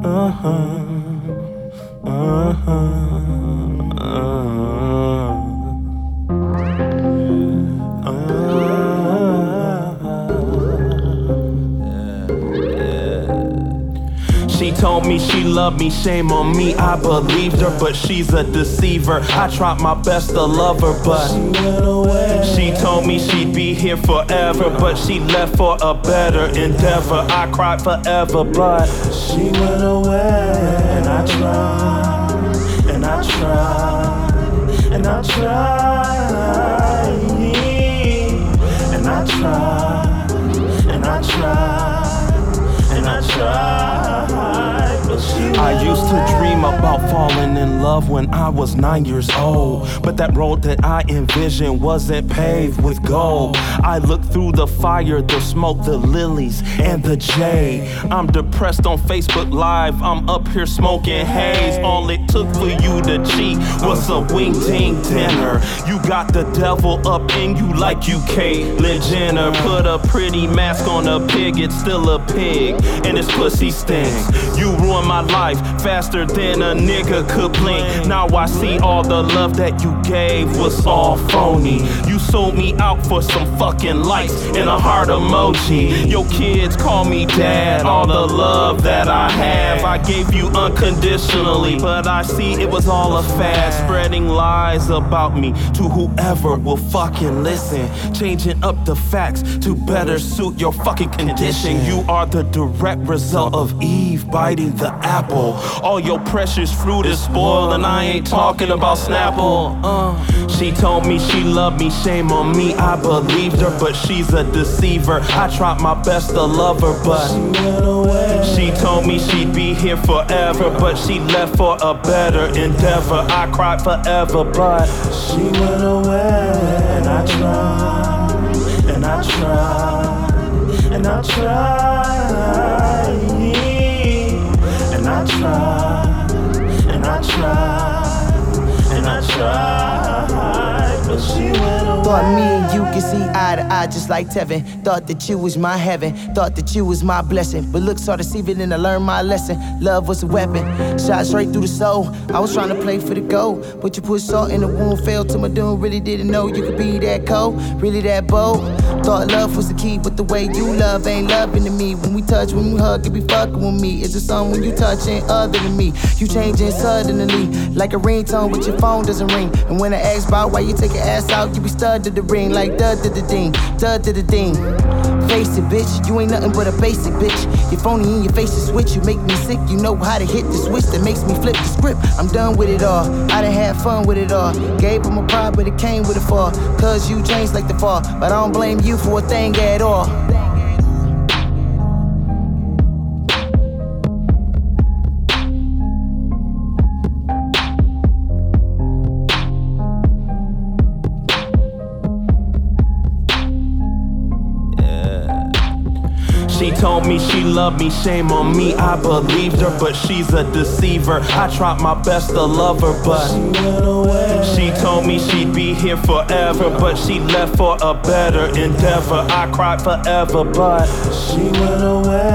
She told me she loved me, shame on me, I believed her, but she's a deceiver. I tried my best to love her, but She went away. Told me she'd be here forever, but she left for a better endeavor. I cried forever, but She went away. And I tried. And I tried. And I tried. And I tried. And I tried. And I tried. But she I used to away. Dream about falling in love when I was nine years old. But that road that I envisioned wasn't paved with gold. I looked through the fire, the smoke, the lilies, and the jade. I'm depressed on Facebook Live. I'm up here smoking haze. All it took for was a wing ting dinner. You got the devil up in you like you Caitlyn Jenner. Put a pretty mask on a pig, it's still a pig. And its pussy stinks. You ruined my life faster than a nigga could blink. Now I see all the love that you gave was all phony. You sold me out for some fucking likes and a heart emoji. Your kids call me dad. All the love that I have, I gave you unconditionally. But I see it was all a fad, spreading lies about me to whoever will fucking listen. Changing up the facts to better suit your fucking condition. You are the direct result of Eve biting the apple. All your precious fruit is spoiled, and I ain't talking about Snapple. Uh, she told me she loved me, shame on me, I believed her, but she's a deceiver. I tried my best to love her, but. She went away. Here forever, but she left for a better endeavor. I cried forever, but She went away. Thought me and you could see eye to eye just like Tevin. Thought that you was my heaven. Thought that you was my blessing. But look so deceiving and I learned my lesson. Love was a weapon. Shot straight through the soul. I was trying to play for the goal. But you put salt in the wound, fell to my doom. Really didn't know you could be that cold. Really that bold. Thought love was the key, but the way you love ain't loving to me. When we touch, when we hug, it be fucking with me. It's just something when you touching other than me. You changing suddenly, like a ringtone, but your phone doesn't ring. And when I ask about why you take your ass out, you be stud to the ring, like dud to the ding, dud to the ding. Face it, bitch, you ain't nothing but a basic bitch. Your phony in your face is switch, you make me sick. You know how to hit the switch that makes me flip the script. I'm done with it all. I done had fun with it all. Gave him a pride, but it came with a fall. Cause you changed like the fall. But I don't blame you for a thing at all. She told me she loved me, shame on me, I believed her, but she's a deceiver. I tried my best to love her, but She went away. she told me she'd be here forever, but she left for a better endeavor. I cried forever, but She went away.